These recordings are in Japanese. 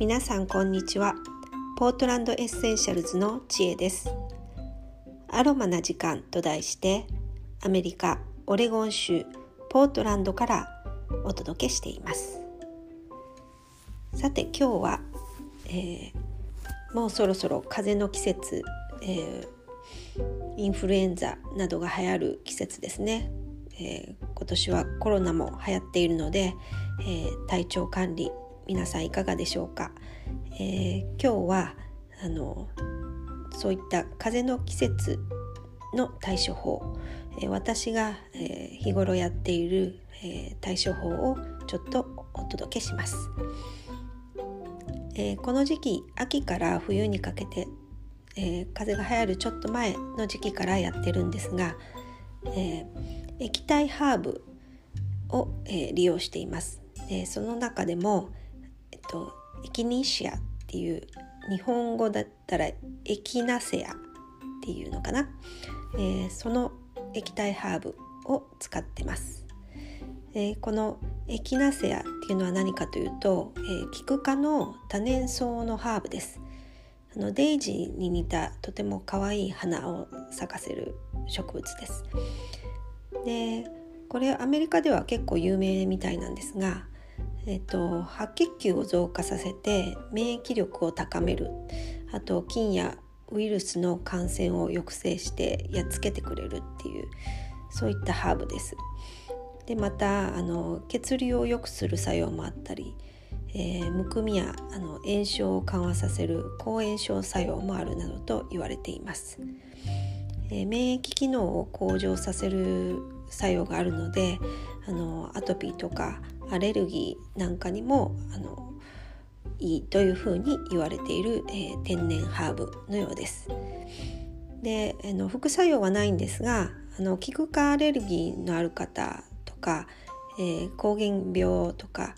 皆さんこんにちは。ポートランドエッセンシャルズの知恵です。アロマな時間と題してアメリカオレゴン州ポートランドからお届けしています。さて今日は、えー、もうそろそろ風邪の季節、えー、インフルエンザなどが流行る季節ですね、えー、今年はコロナも流行っているので、え体調管理皆さんいかがでしょうか、え今日はあのそういった風の季節の対処法、え私が、え日頃やっている、え対処法をちょっとお届けします。え、この時期秋から冬にかけて、え、風が流行るちょっと前の時期からやってるんですが、え、液体ハーブを、え利用しています。でその中でも、と、エキニシアっていう日本語だったらエキナセアっていうのかな、えその液体ハーブを使ってます。えこのエキナセアっていうのは何かというと、えー、キク科の多年草のハーブです。あのデイジーに似たとても可愛い花を咲かせる植物です。でこれアメリカでは結構有名みたいなんですが、えっと、白血球を増加させて免疫力を高めるあと菌やウイルスの感染を抑制してやっつけてくれるっていうそういったハーブです。でまたあの血流を良くする作用もあったり、えー、むくみやあの炎症を緩和させる抗炎症作用もあるなどと言われています、えー、免疫機能を向上させる作用があるのであのアトピーとかアレルギーなんかにもあのいいというふうに言われている、えー、天然ハーブのようです。であの副作用はないんですがあのキク科アレルギーのある方とか、えー、膠原病とか、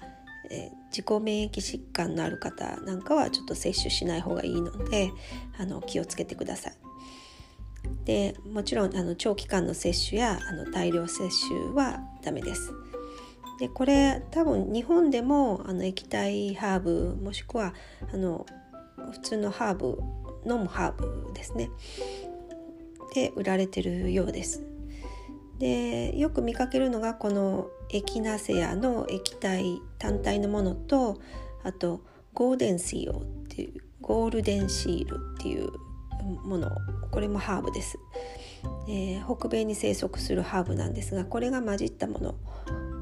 えー、自己免疫疾患のある方なんかはちょっと摂取しない方がいいのであの気をつけてください。でもちろんあの長期間の摂取やあの大量摂取はダメです。でこれ多分日本でもあの液体ハーブもしくはあの普通のハーブ飲むハーブですねで売られてるようです。でよく見かけるのがこのエキナセアの液体単体のものとあとゴールデンシールっていうゴールデンシールっていうものこれもハーブです、えー、北米に生息するハーブなんですがこれが混じったもの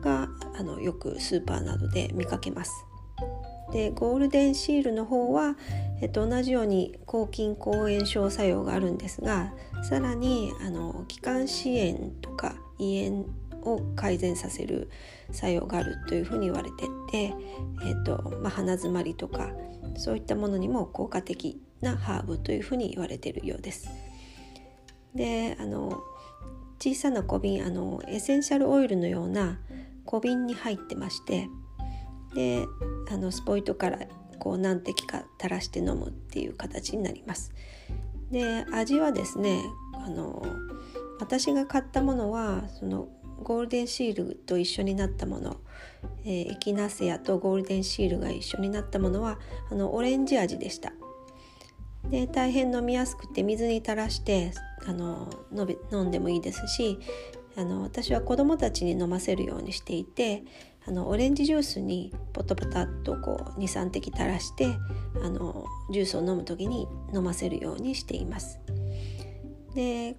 があのよくスーパーなどで見かけます。でゴールデンシールの方は、えっと、同じように抗菌抗炎症作用があるんですがさらにあの気管支炎とか胃炎を改善させる作用があるというふうに言われてて、えっとまあ、鼻づまりとかそういったものにも効果的なハーブというふうに言われているようです。であの小さな小瓶あのエッセンシャルオイルのような小瓶に入ってましてであのスポイトからこう何滴か垂らして飲むっていう形になります。で味はですねあの私が買ったものはそのゴールデンシールと一緒になったもの、えー、エキナセアとゴールデンシールが一緒になったものはあのオレンジ味でした。で大変飲みやすくて水に垂らしてあの飲んでもいいですしあの私は子どもたちに飲ませるようにしていてあのオレンジジュースにポタポタっとこう23滴垂らしてあのジュースを飲む時に飲ませるようにしています。で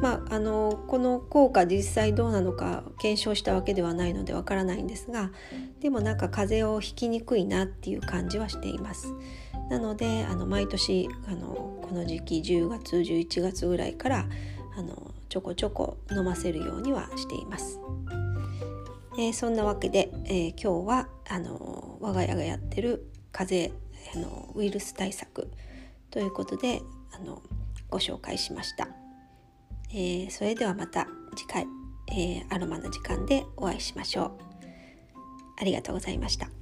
まあ、あのこの効果実際どうなのか検証したわけではないのでわからないんですがでもなんか風邪をひきにくいなっていう感じはしています。なのであの毎年あのこの時期10月11月ぐらいからあのちょこちょこ飲ませるようにはしています。えー、そんなわけで、えー、今日はあの我が家がやってる風邪あのウイルス対策ということであのご紹介しました、えー、それではまた次回、えアロマの時間でお会いしましょう。ありがとうございました。